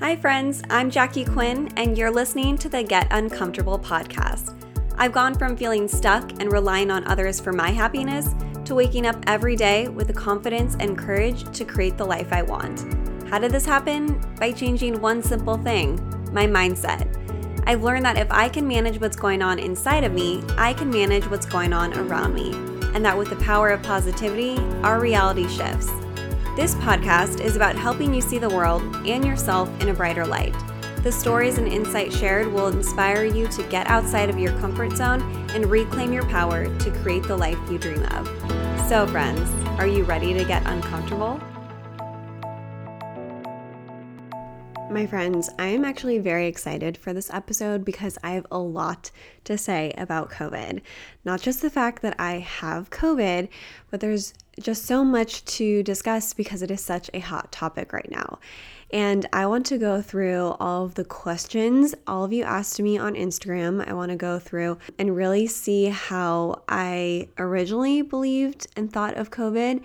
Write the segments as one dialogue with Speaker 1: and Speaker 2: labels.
Speaker 1: Hi, friends. I'm Jackie Quinn, and you're listening to the Get Uncomfortable podcast. I've gone from feeling stuck and relying on others for my happiness to waking up every day with the confidence and courage to create the life I want. How did this happen? By changing one simple thing my mindset. I've learned that if I can manage what's going on inside of me, I can manage what's going on around me, and that with the power of positivity, our reality shifts. This podcast is about helping you see the world and yourself in a brighter light. The stories and insights shared will inspire you to get outside of your comfort zone and reclaim your power to create the life you dream of. So, friends, are you ready to get uncomfortable? My friends, I am actually very excited for this episode because I have a lot to say about COVID. Not just the fact that I have COVID, but there's just so much to discuss because it is such a hot topic right now. And I want to go through all of the questions all of you asked me on Instagram. I want to go through and really see how I originally believed and thought of COVID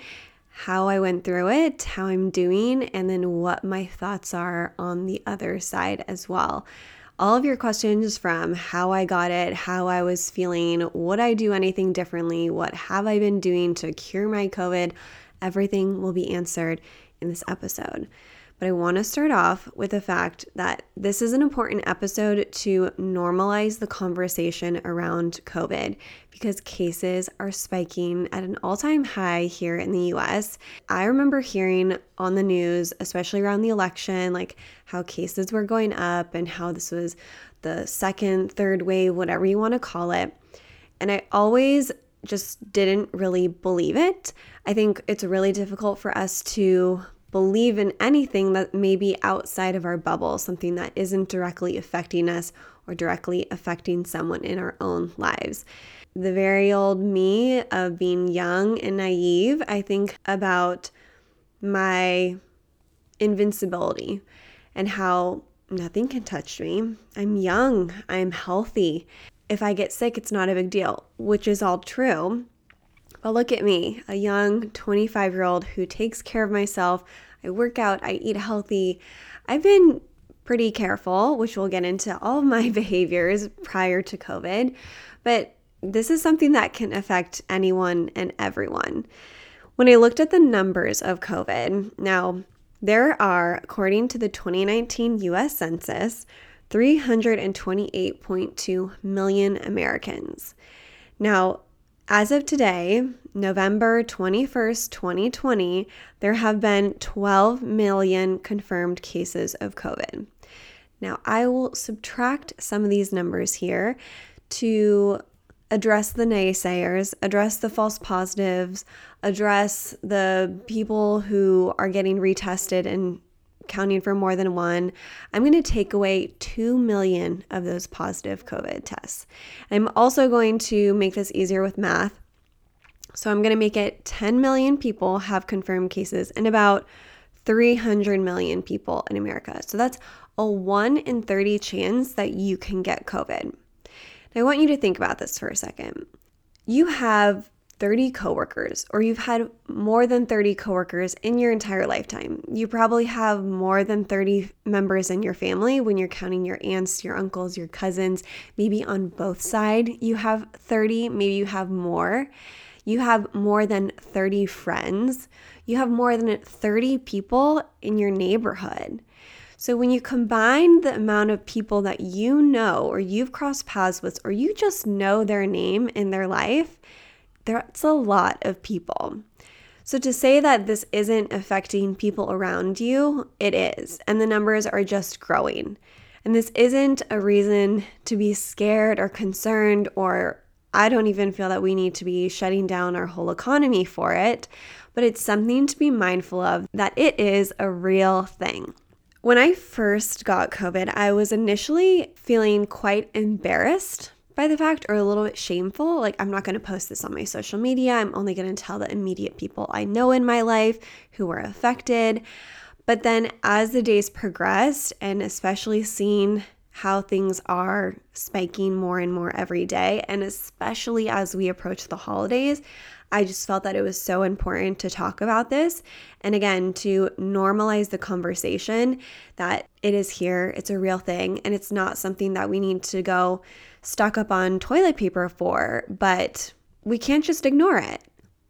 Speaker 1: how I went through it, how I'm doing, and then what my thoughts are on the other side as well. All of your questions from how I got it, how I was feeling, would I do anything differently, what have I been doing to cure my COVID, everything will be answered in this episode. But I want to start off with the fact that this is an important episode to normalize the conversation around COVID because cases are spiking at an all time high here in the US. I remember hearing on the news, especially around the election, like how cases were going up and how this was the second, third wave, whatever you want to call it. And I always just didn't really believe it. I think it's really difficult for us to believe in anything that may be outside of our bubble, something that isn't directly affecting us or directly affecting someone in our own lives. The very old me of being young and naive, I think about my invincibility and how nothing can touch me. I'm young, I'm healthy. If I get sick, it's not a big deal, which is all true. But look at me, a young 25 year old who takes care of myself. I work out, I eat healthy. I've been pretty careful, which we'll get into all of my behaviors prior to COVID. But this is something that can affect anyone and everyone. When I looked at the numbers of COVID, now there are, according to the 2019 US Census, 328.2 million Americans. Now, as of today, November 21st, 2020, there have been 12 million confirmed cases of COVID. Now, I will subtract some of these numbers here to address the naysayers, address the false positives, address the people who are getting retested and counting for more than one, I'm going to take away 2 million of those positive COVID tests. I'm also going to make this easier with math. So I'm going to make it 10 million people have confirmed cases and about 300 million people in America. So that's a 1 in 30 chance that you can get COVID. Now, I want you to think about this for a second. You have 30 coworkers, or you've had more than 30 coworkers in your entire lifetime. You probably have more than 30 members in your family when you're counting your aunts, your uncles, your cousins. Maybe on both sides you have 30, maybe you have more. You have more than 30 friends. You have more than 30 people in your neighborhood. So when you combine the amount of people that you know or you've crossed paths with or you just know their name in their life, that's a lot of people. So, to say that this isn't affecting people around you, it is. And the numbers are just growing. And this isn't a reason to be scared or concerned, or I don't even feel that we need to be shutting down our whole economy for it. But it's something to be mindful of that it is a real thing. When I first got COVID, I was initially feeling quite embarrassed by the fact or a little bit shameful. Like, I'm not going to post this on my social media. I'm only going to tell the immediate people I know in my life who were affected. But then as the days progressed, and especially seeing how things are spiking more and more every day, and especially as we approach the holidays, I just felt that it was so important to talk about this. And again, to normalize the conversation that it is here, it's a real thing, and it's not something that we need to go stock up on toilet paper for, but we can't just ignore it.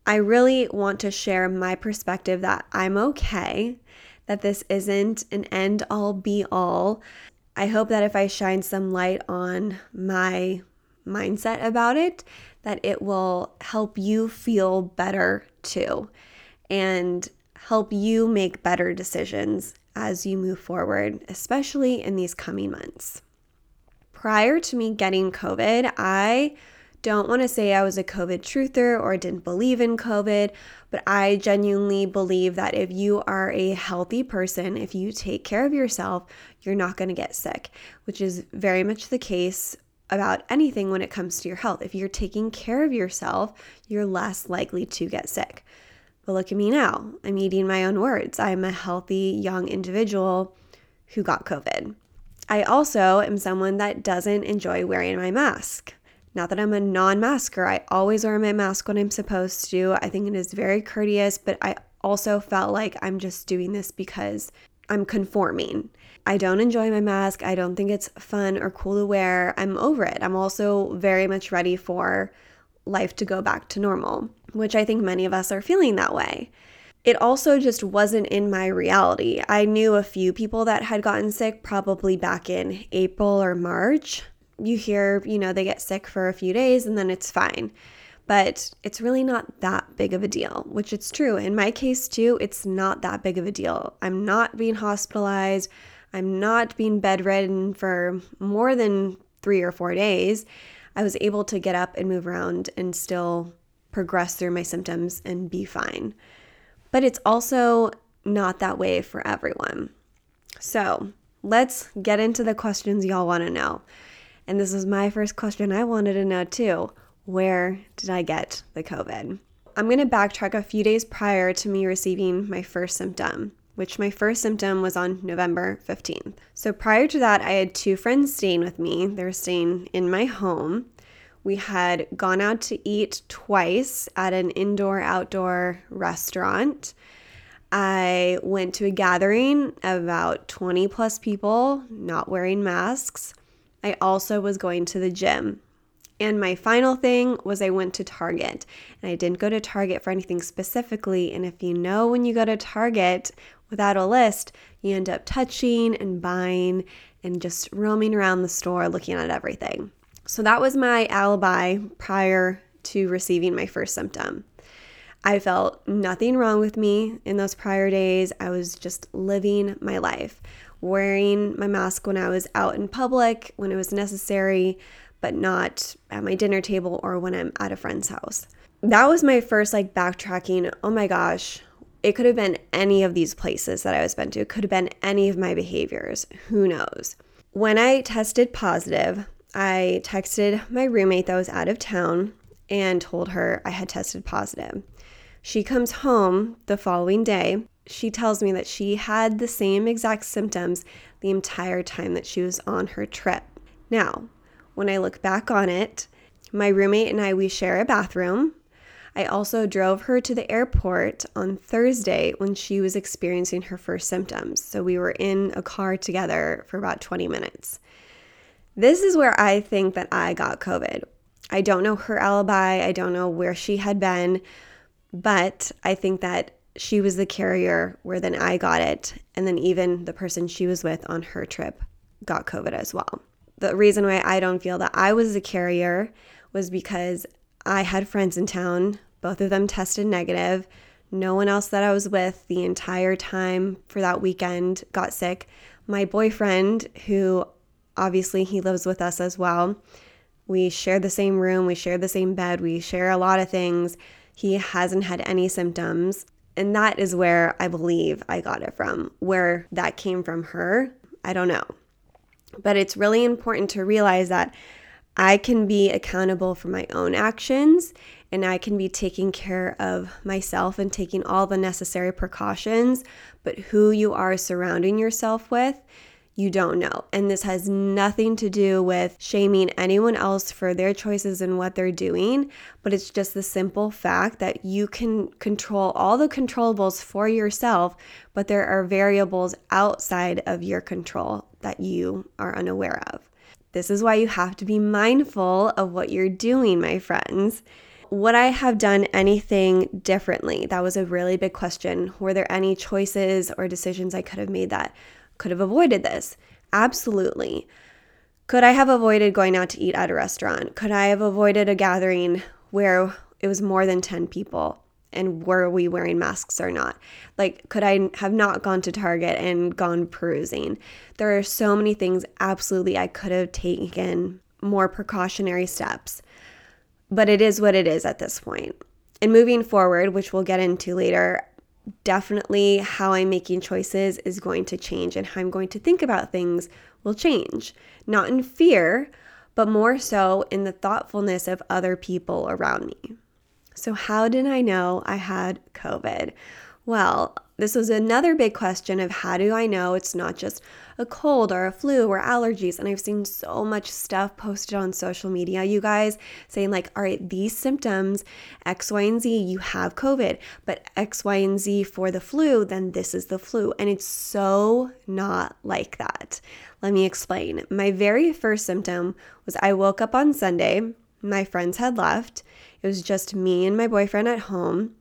Speaker 1: I really want to share my perspective that I'm okay, that this isn't an end all be all. I hope that if I shine some light on my mindset about it, that it will help you feel better too and help you make better decisions as you move forward, especially in these coming months. Prior to me getting COVID, I don't want to say I was a COVID truther or didn't believe in COVID, but I genuinely believe that if you are a healthy person, if you take care of yourself, you're not going to get sick, which is very much the case about anything when it comes to your health. If you're taking care of yourself, you're less likely to get sick. But look at me now. I'm eating my own words. I'm a healthy young individual who got COVID. I also am someone that doesn't enjoy wearing my mask. Not that I'm a non masker, I always wear my mask when I'm supposed to. I think it is very courteous, but I also felt like I'm just doing this because I'm conforming. I don't enjoy my mask. I don't think it's fun or cool to wear. I'm over it. I'm also very much ready for life to go back to normal, which I think many of us are feeling that way. It also just wasn't in my reality. I knew a few people that had gotten sick probably back in April or March. You hear, you know, they get sick for a few days and then it's fine. But it's really not that big of a deal, which it's true. In my case, too, it's not that big of a deal. I'm not being hospitalized. I'm not being bedridden for more than three or four days, I was able to get up and move around and still progress through my symptoms and be fine. But it's also not that way for everyone. So let's get into the questions y'all want to know. And this is my first question I wanted to know too. Where did I get the COVID? I'm going to backtrack a few days prior to me receiving my first symptom which my first symptom was on November 15th. So prior to that, I had two friends staying with me. They were staying in my home. We had gone out to eat twice at an indoor outdoor restaurant. I went to a gathering of about 20 plus people not wearing masks. I also was going to the gym. And my final thing was I went to Target. And I didn't go to Target for anything specifically. And if you know when you go to Target without a list, you end up touching and buying and just roaming around the store looking at everything. So that was my alibi prior to receiving my first symptom. I felt nothing wrong with me in those prior days. I was just living my life, wearing my mask when I was out in public, when it was necessary, but not at my dinner table or when I'm at a friend's house. That was my first like backtracking. Oh my gosh, it could have been any of these places that I was been to. It could have been any of my behaviors. Who knows? When I tested positive, I texted my roommate that was out of town and told her I had tested positive. She comes home the following day. She tells me that she had the same exact symptoms the entire time that she was on her trip. Now, when I look back on it, my roommate and I, we share a bathroom. I also drove her to the airport on Thursday when she was experiencing her first symptoms. So we were in a car together for about 20 minutes. This is where I think that I got COVID. I don't know her alibi, I don't know where she had been, but I think that she was the carrier where then I got it. And then even the person she was with on her trip got COVID as well. The reason why I don't feel that I was the carrier was because I had friends in town both of them tested negative. No one else that I was with the entire time for that weekend got sick. My boyfriend, who obviously he lives with us as well, we share the same room, we share the same bed, we share a lot of things. He hasn't had any symptoms. And that is where I believe I got it from. Where that came from her, I don't know. But it's really important to realize that I can be accountable for my own actions and I can be taking care of myself and taking all the necessary precautions. But who you are surrounding yourself with, you don't know. And this has nothing to do with shaming anyone else for their choices and what they're doing, but it's just the simple fact that you can control all the controllables for yourself, but there are variables outside of your control that you are unaware of. This is why you have to be mindful of what you're doing, my friends. Would I have done anything differently? That was a really big question. Were there any choices or decisions I could have made that could have avoided this. Absolutely. Could I have avoided going out to eat at a restaurant? Could I have avoided a gathering where it was more than 10 people? And were we wearing masks or not? Like, could I have not gone to Target and gone perusing? There are so many things, absolutely, I could have taken more precautionary steps. But it is what it is at this point. And moving forward, which we'll get into later, definitely how I'm making choices is going to change and how I'm going to think about things will change. Not in fear, but more so in the thoughtfulness of other people around me. So, how did I know I had COVID? Well, this was another big question of how do I know it's not just a cold or a flu or allergies? And I've seen so much stuff posted on social media, you guys, saying, like, all right, these symptoms, X, Y, and Z, you have COVID, but X, Y, and Z for the flu, then this is the flu. And it's so not like that. Let me explain. My very first symptom was I woke up on Sunday, my friends had left, it was just me and my boyfriend at home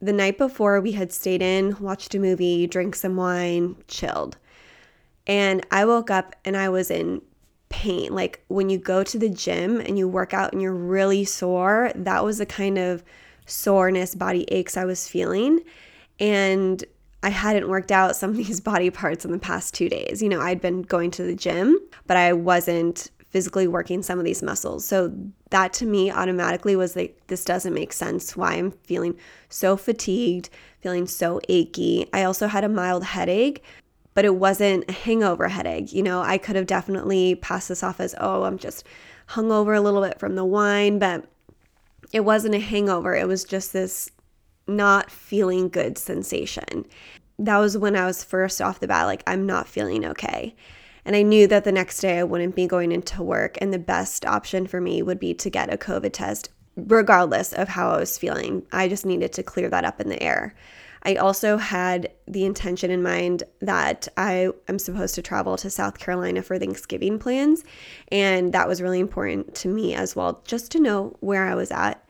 Speaker 1: the night before we had stayed in, watched a movie, drank some wine, chilled. And I woke up and I was in pain. Like when you go to the gym and you work out and you're really sore, that was the kind of soreness, body aches I was feeling. And I hadn't worked out some of these body parts in the past two days. You know, I'd been going to the gym, but I wasn't physically working some of these muscles. So that to me automatically was like, this doesn't make sense why I'm feeling so fatigued, feeling so achy. I also had a mild headache, but it wasn't a hangover headache. You know, I could have definitely passed this off as, oh, I'm just hungover a little bit from the wine, but it wasn't a hangover. It was just this not feeling good sensation. That was when I was first off the bat, like, I'm not feeling okay. And I knew that the next day I wouldn't be going into work, and the best option for me would be to get a COVID test, regardless of how I was feeling. I just needed to clear that up in the air. I also had the intention in mind that I am supposed to travel to South Carolina for Thanksgiving plans. And that was really important to me as well, just to know where I was at.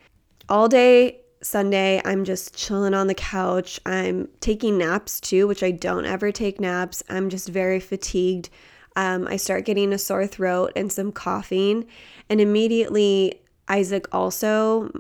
Speaker 1: All day Sunday, I'm just chilling on the couch. I'm taking naps too, which I don't ever take naps. I'm just very fatigued um, I start getting a sore throat and some coughing. And immediately, Isaac also,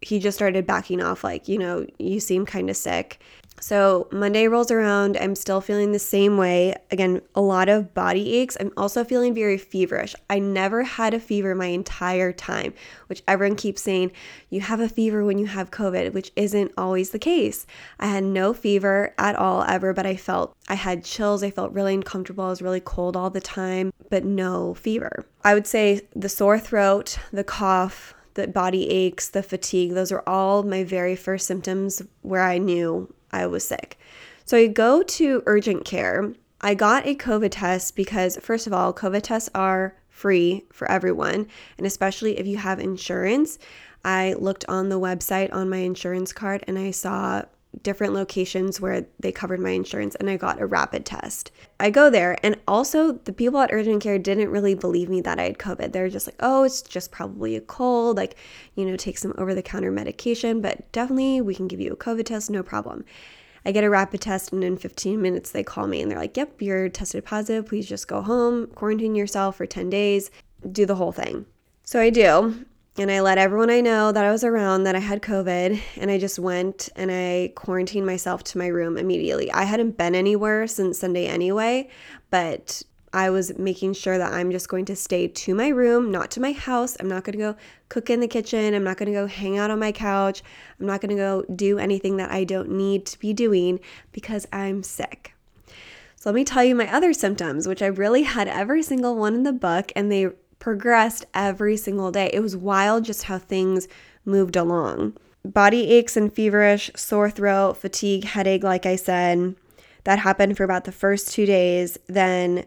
Speaker 1: he just started backing off, like, you know, you seem kind of sick. So Monday rolls around. I'm still feeling the same way. Again, a lot of body aches. I'm also feeling very feverish. I never had a fever my entire time, which everyone keeps saying you have a fever when you have COVID, which isn't always the case. I had no fever at all ever, but I felt I had chills. I felt really uncomfortable. I was really cold all the time, but no fever. I would say the sore throat, the cough, the body aches, the fatigue, those are all my very first symptoms where I knew I was sick. So I go to urgent care. I got a COVID test because, first of all, COVID tests are free for everyone, and especially if you have insurance. I looked on the website on my insurance card and I saw different locations where they covered my insurance and I got a rapid test. I go there and also the people at urgent care didn't really believe me that I had COVID. They're just like, "Oh, it's just probably a cold, like, you know, take some over the counter medication, but definitely we can give you a COVID test, no problem." I get a rapid test and in 15 minutes they call me and they're like, "Yep, you're tested positive. Please just go home, quarantine yourself for 10 days, do the whole thing." So I do and I let everyone I know that I was around that I had COVID, and I just went and I quarantined myself to my room immediately. I hadn't been anywhere since Sunday anyway, but I was making sure that I'm just going to stay to my room, not to my house. I'm not going to go cook in the kitchen. I'm not going to go hang out on my couch. I'm not going to go do anything that I don't need to be doing because I'm sick. So, let me tell you my other symptoms, which I really had every single one in the book, and they progressed every single day. It was wild just how things moved along. Body aches and feverish, sore throat, fatigue, headache, like I said. That happened for about the first two days. Then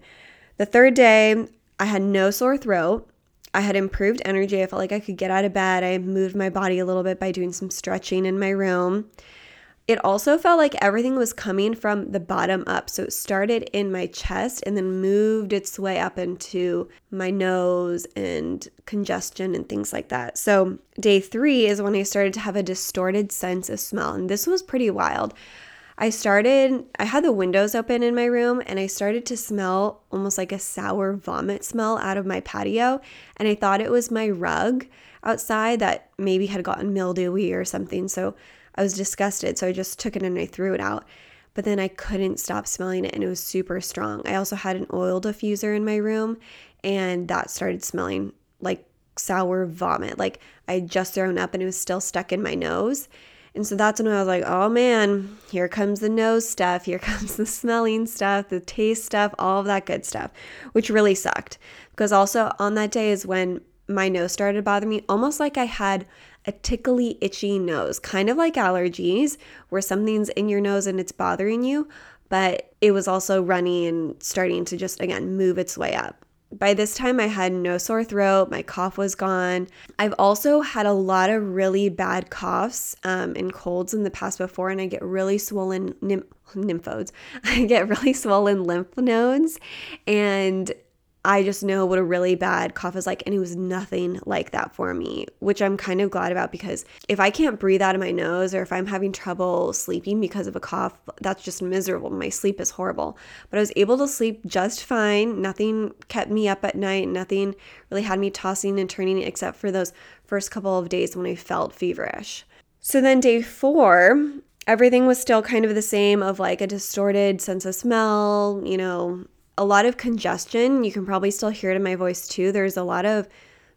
Speaker 1: The third day, I had no sore throat. I had improved energy. I felt like I could get out of bed. I moved my body a little bit by doing some stretching in my room. It also felt like everything was coming from the bottom up. So it started in my chest and then moved its way up into my nose and congestion and things like that. So day three is when I started to have a distorted sense of smell. And this was pretty wild. I started, I had the windows open in my room and I started to smell almost like a sour vomit smell out of my patio. And I thought it was my rug outside that maybe had gotten mildewy or something. So I was disgusted. So I just took it and I threw it out. But then I couldn't stop smelling it and it was super strong. I also had an oil diffuser in my room and that started smelling like sour vomit. Like I had just thrown up and it was still stuck in my nose. And so that's when I was like, oh man, here comes the nose stuff, here comes the smelling stuff, the taste stuff, all of that good stuff, which really sucked. Because also on that day is when my nose started bothering me, almost like I had a tickly, itchy nose, kind of like allergies, where something's in your nose and it's bothering you, but it was also runny and starting to just, again, move its way up. By this time, I had no sore throat, my cough was gone. I've also had a lot of really bad coughs um, and colds in the past before, and I get really swollen nymph- nymphodes. I get really swollen lymph nodes, and I just know what a really bad cough is like, and it was nothing like that for me, which I'm kind of glad about because if I can't breathe out of my nose or if I'm having trouble sleeping because of a cough, that's just miserable. My sleep is horrible. But I was able to sleep just fine. Nothing kept me up at night, nothing really had me tossing and turning except for those first couple of days when I felt feverish. So then, day four, everything was still kind of the same of like a distorted sense of smell, you know, a lot of congestion. You can probably still hear it in my voice too. There's a lot of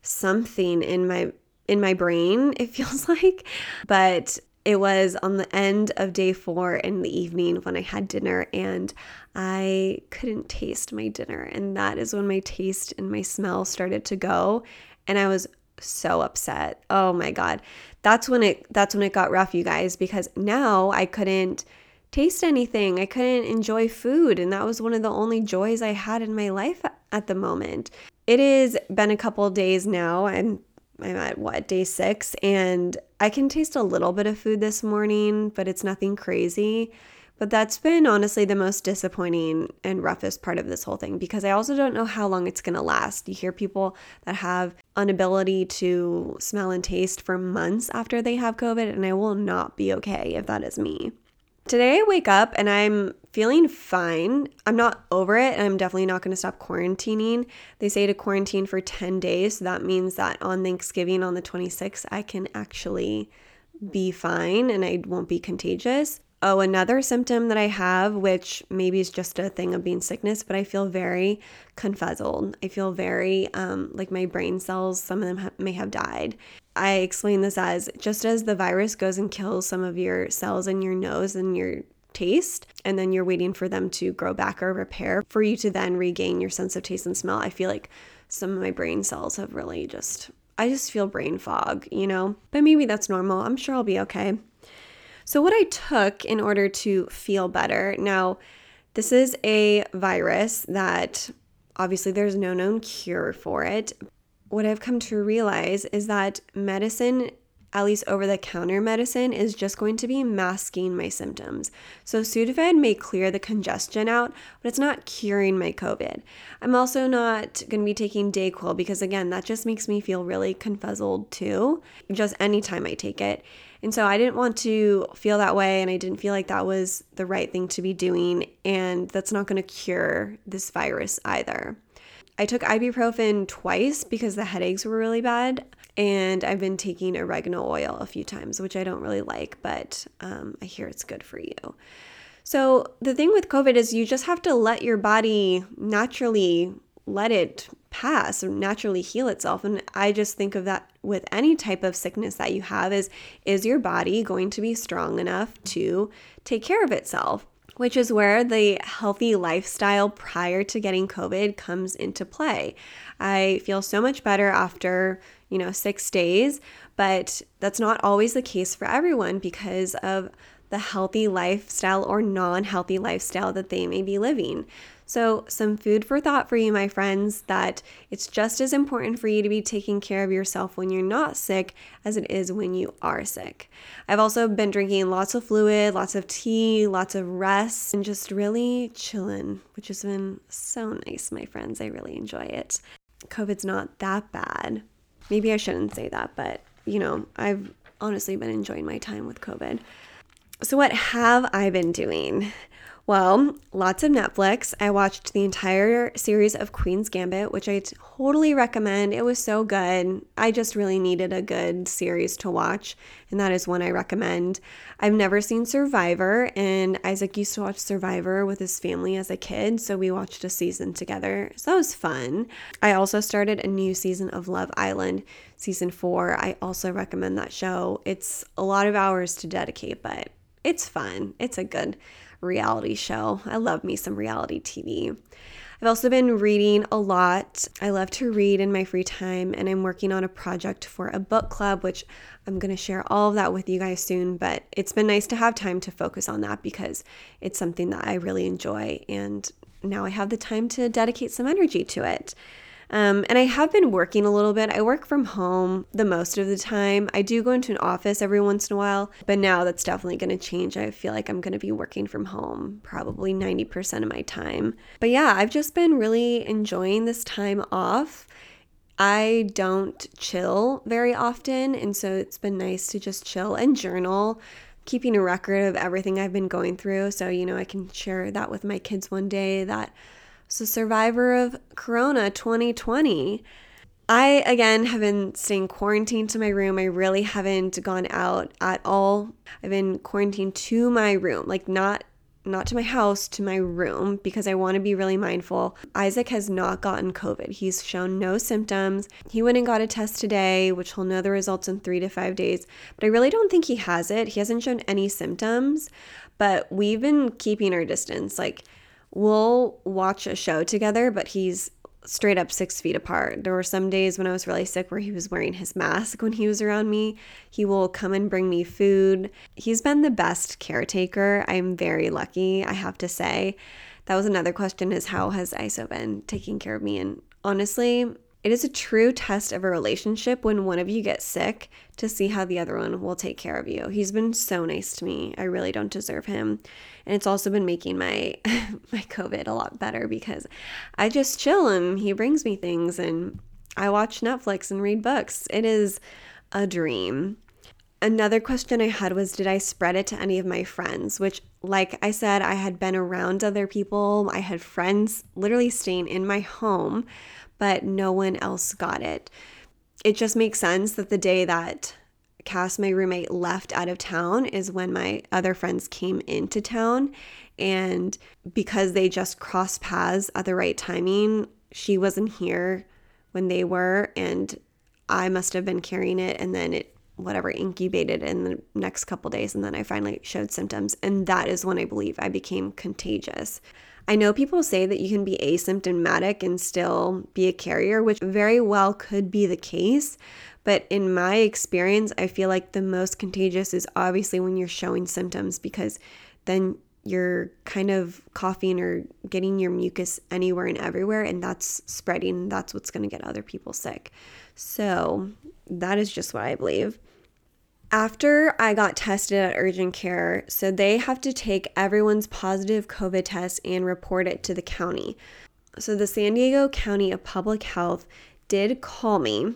Speaker 1: something in my in my brain, it feels like. But it was on the end of day 4 in the evening when I had dinner and I couldn't taste my dinner and that is when my taste and my smell started to go and I was so upset. Oh my god. That's when it that's when it got rough you guys because now I couldn't taste anything. I couldn't enjoy food. And that was one of the only joys I had in my life at the moment. It has been a couple days now. and I'm at what, day six? And I can taste a little bit of food this morning, but it's nothing crazy. But that's been honestly the most disappointing and roughest part of this whole thing because I also don't know how long it's going to last. You hear people that have inability to smell and taste for months after they have COVID, and I will not be okay if that is me. Today I wake up and I'm feeling fine. I'm not over it and I'm definitely not going to stop quarantining. They say to quarantine for 10 days. So that means that on Thanksgiving on the 26th, I can actually be fine and I won't be contagious. Oh, another symptom that I have, which maybe is just a thing of being sickness, but I feel very confuzzled. I feel very um, like my brain cells, some of them ha- may have died. I explain this as just as the virus goes and kills some of your cells in your nose and your taste, and then you're waiting for them to grow back or repair for you to then regain your sense of taste and smell. I feel like some of my brain cells have really just, I just feel brain fog, you know? But maybe that's normal. I'm sure I'll be okay. So, what I took in order to feel better now, this is a virus that obviously there's no known cure for it. What I've come to realize is that medicine at least over the counter medicine, is just going to be masking my symptoms. So, Sudafed may clear the congestion out, but it's not curing my COVID. I'm also not going to be taking Dayquil because, again, that just makes me feel really confuzzled too, just anytime I take it. And so I didn't want to feel that way, and I didn't feel like that was the right thing to be doing. And that's not going to cure this virus either. I took ibuprofen twice because the headaches were really bad, and I've been taking oregano oil a few times, which I don't really like, but um, I hear it's good for you. So, the thing with COVID is you just have to let your body naturally let it pass or naturally heal itself. And i just think of that with any type of sickness that you have is is your body going to be strong enough to take care of itself? Which is where the healthy lifestyle prior to getting covid comes into play. I feel so much better after you know 6 days but that's not always the case for everyone because of the healthy lifestyle or non healthy lifestyle that they may be living. So, some food for thought for you, my friends, that it's just as important for you to be taking care of yourself when you're not sick as it is when you are sick. I've also been drinking lots of fluid, lots of tea, lots of rest, and just really chilling, which has been so nice, my friends. I really enjoy it. COVID's not that bad. Maybe I shouldn't say that, but you know, I've honestly been enjoying my time with COVID. So, what have I been doing? Well, lots of Netflix. I watched the entire series of Queen's Gambit, which I totally recommend. It was so good. I just really needed a good series to watch, and that is one I recommend. I've never seen Survivor, and Isaac used to watch Survivor with his family as a kid, so we watched a season together. So that was fun. I also started a new season of Love Island, season four. I also recommend that show. It's a lot of hours to dedicate, but it's fun. It's a good reality show. I love me some reality TV. I've also been reading a lot. I love to read in my free time, and I'm working on a project for a book club, which I'm going to share all of that with you guys soon. But it's been nice to have time to focus on that because it's something that I really enjoy, and now I have the time to dedicate some energy to it. Um, and I have been working a little bit. I work from home the most of the time. I do go into an office every once in a while, but now that's definitely going to change. I feel like I'm going to be working from home probably 90% of my time. But yeah, I've just been really enjoying this time off. I don't chill very often, and so it's been nice to just chill and journal keeping a record of everything I've been going through. So, you know, I can share that with my kids one day that so, survivor of Corona 2020. I, again, have been staying quarantined to my room. I really haven't gone out at all. I've been quarantined to my room, like not not to my house, to my room, because I want to be really mindful. Isaac has not gotten COVID. He's shown no symptoms. He went and got a test today, which he'll know the results in three to five days. But I really don't think he has it. He hasn't shown any symptoms, but we've been keeping our distance. Like, we'll watch a show together, but he's straight up six feet apart. There were some days when I was really sick where he was wearing his mask when he was around me. He will come and bring me food. He's been the best caretaker. I'm very lucky, I have to say. That was another question is how has Isaac been taking care of me? And honestly, it is a true test of a relationship when one of you gets sick to see how the other one will take care of you. He's been so nice to me. I really don't deserve him. And it's also been making my my COVID a lot better because I just chill and he brings me things and I watch Netflix and read books. It is a dream. Another question I had was Did I spread it to any of my friends? Which, like I said, I had been around other people. I had friends literally staying in my home but no one else got it. It just makes sense that the day that Cass, my roommate, left out of town is when my other friends came into town. And because they just crossed paths at the right timing, she wasn't here when they were. And I must have been carrying it. And then it, whatever, incubated in the next couple days. And then I finally showed symptoms. And that is when I believe I became contagious. I know people say that you can be asymptomatic and still be a carrier, which very well could be the case. But in my experience, I feel like the most contagious is obviously when you're showing symptoms because then you're kind of coughing or getting your mucus anywhere and everywhere, and that's spreading. That's what's going to get other people sick. So that is just what I believe after I got tested at urgent care, so they have to take everyone's positive COVID test and report it to the county. So the San Diego County of Public Health did call me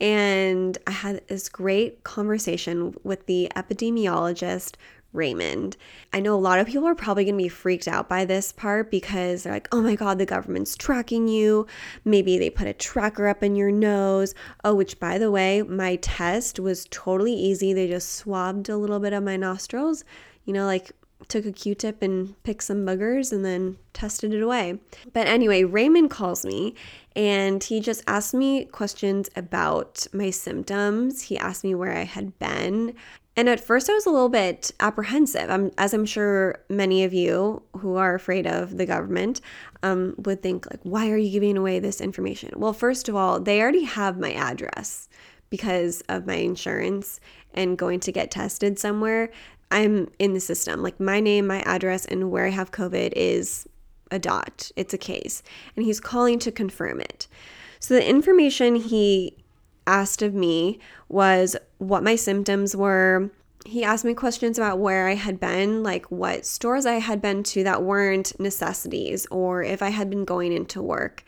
Speaker 1: and I had this great conversation with the epidemiologist Raymond. I know a lot of people are probably going to be freaked out by this part because they're like, oh my God, the government's tracking you. Maybe they put a tracker up in your nose. Oh, which by the way, my test was totally easy. They just swabbed a little bit of my nostrils, you know, like took a Q tip and picked some buggers and then tested it away. But anyway, Raymond calls me and he just asked me questions about my symptoms. He asked me where I had been. And at first, I was a little bit apprehensive, I'm, as I'm sure many of you who are afraid of the government um, would think, like, why are you giving away this information? Well, first of all, they already have my address because of my insurance and going to get tested somewhere, I'm in the system. Like my name, my address, and where I have COVID is a dot, it's a case. And he's calling to confirm it. So the information he asked of me was what my symptoms were. He asked me questions about where I had been, like what stores I had been to that weren't necessities, or if I had been going into work.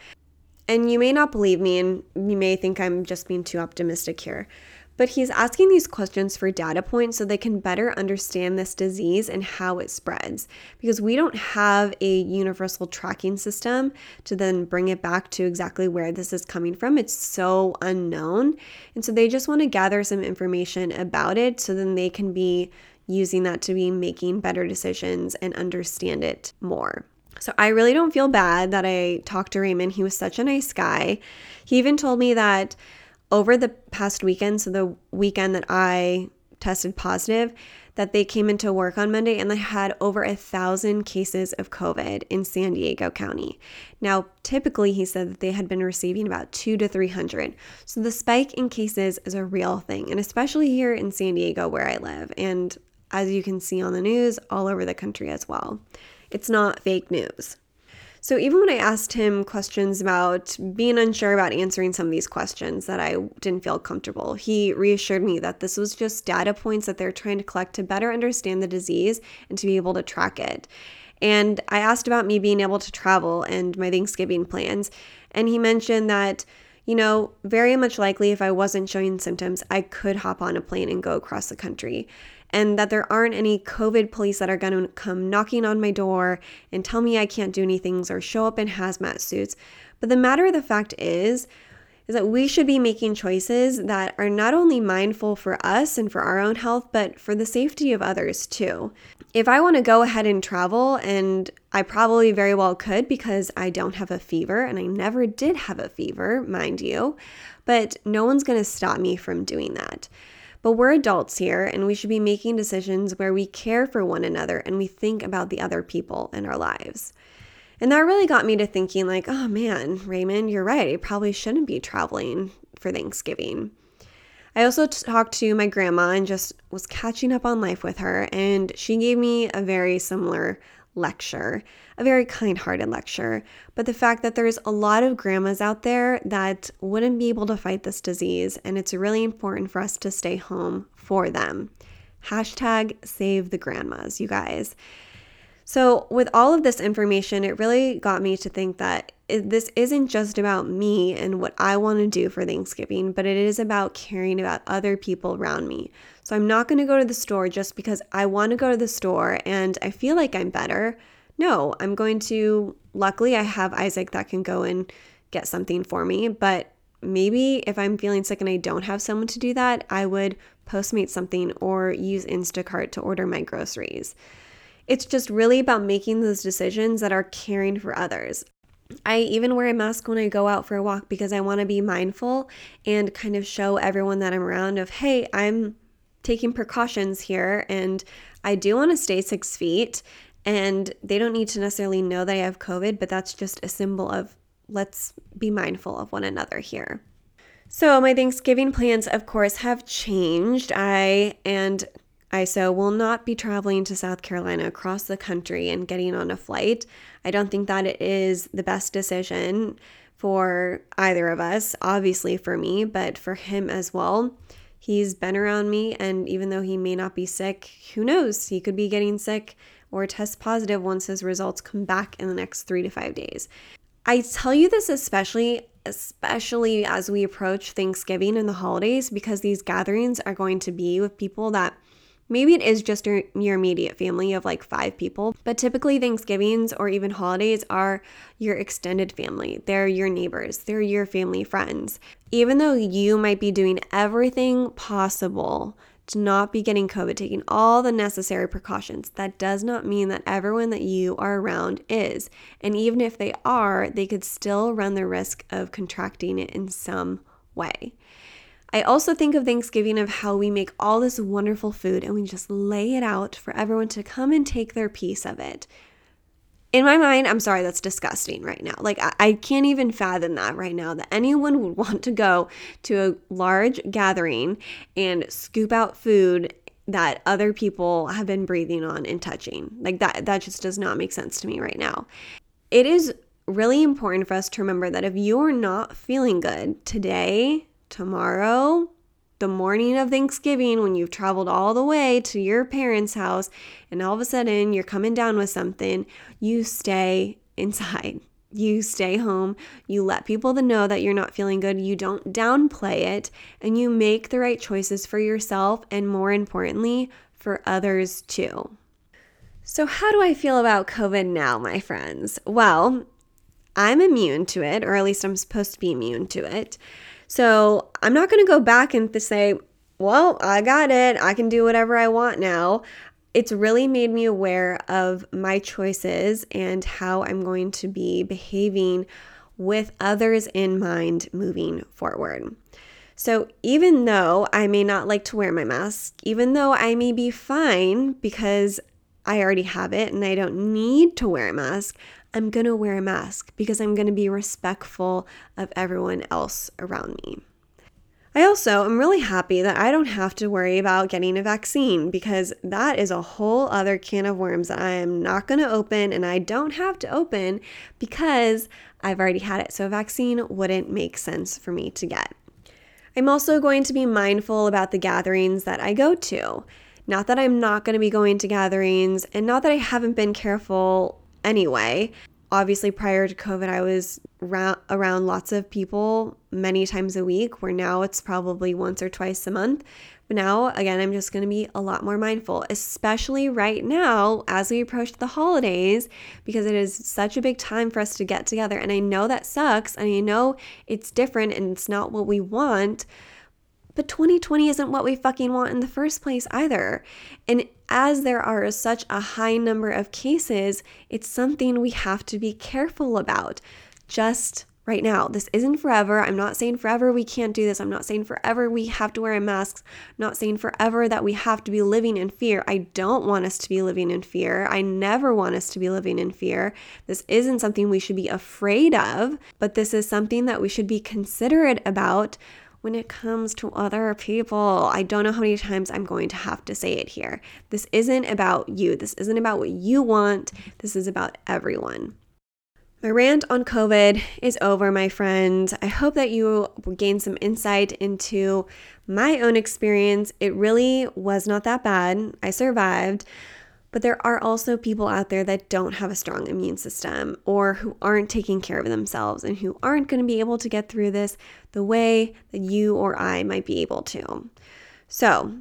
Speaker 1: And you may not believe me, and you may think I'm just being too optimistic here. But he's asking these questions for data points so they can better understand this disease and how it spreads. Because we don't have a universal tracking system to then bring it back to exactly where this is coming from. It's so unknown. And so they just want to gather some information about it so then they can be using that to be making better decisions and understand it more. So I really don't feel bad that I talked to Raymond. He was such a nice guy. He even told me that over the past weekend, so the weekend that I tested positive, that they came into work on Monday and they had over a thousand cases of COVID in San Diego County. Now, typically, he said that they had been receiving about two to 300. So the spike in cases is a real thing, and especially here in San Diego where I live. And as you can see on the news, all over the country as well. It's not fake news. So even when I asked him questions about being unsure about answering some of these questions that I didn't feel comfortable, he reassured me that this was just data points that they're trying to collect to better understand the disease and to be able to track it. And I asked about me being able to travel and my Thanksgiving plans, and he mentioned that you know, very much likely if I wasn't showing symptoms, I could hop on a plane and go across the country and that there aren't any COVID police that are going to come knocking on my door and tell me I can't do anything or show up in hazmat suits. But the matter of the fact is, is that we should be making choices that are not only mindful for us and for our own health, but for the safety of others too. If I want to go ahead and travel, and I probably very well could because I don't have a fever and I never did have a fever, mind you, but no one's going to stop me from doing that. But we're adults here and we should be making decisions where we care for one another and we think about the other people in our lives. And that really got me to thinking, like, oh man, Raymond, you're right. I probably shouldn't be traveling for Thanksgiving. I also talked to my grandma and just was catching up on life with her, and she gave me a very similar lecture, a very kind hearted lecture. But the fact that there's a lot of grandmas out there that wouldn't be able to fight this disease, and it's really important for us to stay home for them. Hashtag save the grandmas, you guys. So, with all of this information, it really got me to think that this isn't just about me and what I want to do for Thanksgiving, but it is about caring about other people around me. So, I'm not going to go to the store just because I want to go to the store and I feel like I'm better. No, I'm going to, luckily, I have Isaac that can go and get something for me, but maybe if I'm feeling sick and I don't have someone to do that, I would Postmate something or use Instacart to order my groceries. It's just really about making those decisions that are caring for others. I even wear a mask when I go out for a walk because I want to be mindful and kind of show everyone that I'm around of, hey, I'm taking precautions here and I do want to stay six feet. And they don't need to necessarily know that I have COVID, but that's just a symbol of let's be mindful of one another here. So, my Thanksgiving plans, of course, have changed. I and Isaac will not be traveling to South Carolina across the country and getting on a flight. I don't think that it is the best decision for either of us, obviously for me, but for him as well. He's been around me, and even though he may not be sick, who knows? He could be getting sick or test positive once his results come back in the next three to five days. I tell you this especially especially as we approach Thanksgiving and the holidays because these gatherings are going to be with people that Maybe it is just your, your immediate family of like five people, but typically Thanksgivings or even holidays are your extended family. They're your neighbors, they're your family friends. Even though you might be doing everything possible to not be getting COVID, taking all the necessary precautions, that does not mean that everyone that you are around is. And even if they are, they could still run the risk of contracting it in some way. I also think of Thanksgiving of how we make all this wonderful food and we just lay it out for everyone to come and take their piece of it. in my mind, I'm sorry, that's disgusting right now. Like, I, I, can't even fathom that right now that anyone would want to go to a large gathering and scoop out food that other people have been breathing on and touching. Like, that, that just does not make sense to me right now. It is really important for us to remember that if you're not feeling good today, tomorrow, the morning of Thanksgiving when you've traveled all the way to your parents' house and all of a sudden you're coming down with something, you stay inside. You stay home, you let people know that you're not feeling good, you don't downplay it, and you make the right choices for yourself and more importantly, for others too. So, how do I feel about COVID now, my friends? Well, I'm immune to it, or at least I'm supposed to be immune to it. So I'm not going to go back and say, well, I got it. I can do whatever I want now. It's really made me aware of my choices and how I'm going to be behaving with others in mind moving forward. So, even though I may not like to wear my mask, even though I may be fine because I already have it and I don't need to wear a mask, I'm going to wear a mask because I'm going to be respectful of everyone else around me. I also am really happy that I don't have to worry about getting a vaccine because that is a whole other can of worms that I am not going to open and I don't have to open because I've already had it. So a vaccine wouldn't make sense for me to get. I'm also going to be mindful about the gatherings that I go to. Not that I'm not going to be going to gatherings and not that I haven't been careful anyway. Obviously, prior to COVID, I was ra- around lots of people many times a week, where now it's probably once or twice a month. But now, again, I'm just going to be a lot more mindful, especially right now as we approach the holidays, because it is such a big time for us to get together. And I know that sucks, and I know it's different and it's not what we want. But 2020 isn't what we fucking want in the first place either. And as there are such a high number of cases, it's something we have to be careful about. Just right now. This isn't forever. I'm not saying forever we can't do this. I'm not saying forever we have to wear masks. I'm not saying forever that we have to be living in fear. I don't want us to be living in fear. I never want us to be living in fear. This isn't something we should be afraid of, but this is something that we should be considerate about when it comes to other people. I don't know how many times I'm going to have to say it here. This isn't about you. This isn't about what you want. This is about everyone. My rant on COVID is over, my friends. I hope that you gained some insight into my own experience. It really was not that bad. I survived. But there are also people out there that don't have a strong immune system or who aren't taking care of themselves and who aren't going to be able to get through this the way that you or I might be able to. So,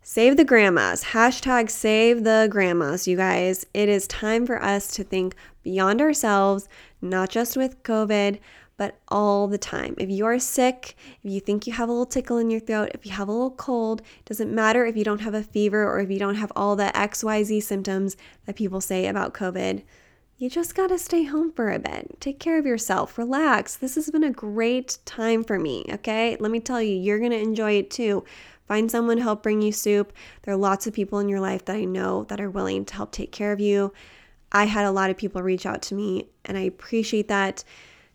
Speaker 1: save the grandmas. Hashtag save the grandmas, you guys. It is time for us to think beyond ourselves, not just with COVID, but all the time. If you are sick, if you think you have a little tickle in your throat, if you have a little cold, doesn't matter if you don't have a fever or if you don't have all the XYZ symptoms that people say about COVID. You just got to stay home for a bit. Take care of yourself. Relax. This has been a great time for me, okay? Let me tell you, you're to enjoy it too. Find someone to help bring you soup. There are lots of people in your life that I know that are willing to help take care of you. I had a lot of people reach out to me, and I appreciate that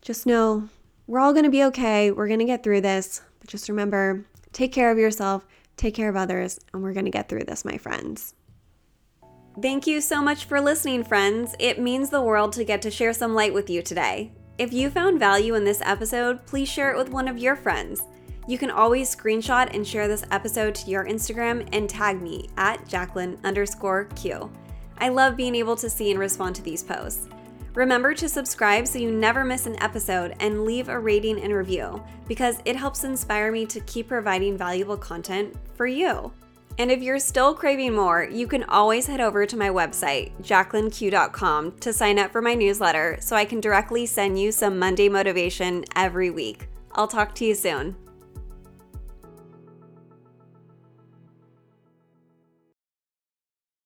Speaker 1: just know we're all going to be okay. We're going to get through this. But just remember take care of yourself, take care of others, and we're going to get through this, my friends. Thank you so much for listening, friends. It means the world to get to share some light with you today. If you found value in this episode, please share it with one of your friends. You can always screenshot and share this episode to your Instagram and tag me at Jacqueline underscore Q. I love being able to see and respond to these posts. Remember to subscribe so you never miss an episode and leave a rating and review because it helps inspire me to keep providing valuable content for you. And if you're still craving more, you can always head over to my website, jacquelineq.com, to sign up for my newsletter so I can directly send you some Monday motivation every week. I'll talk to you soon.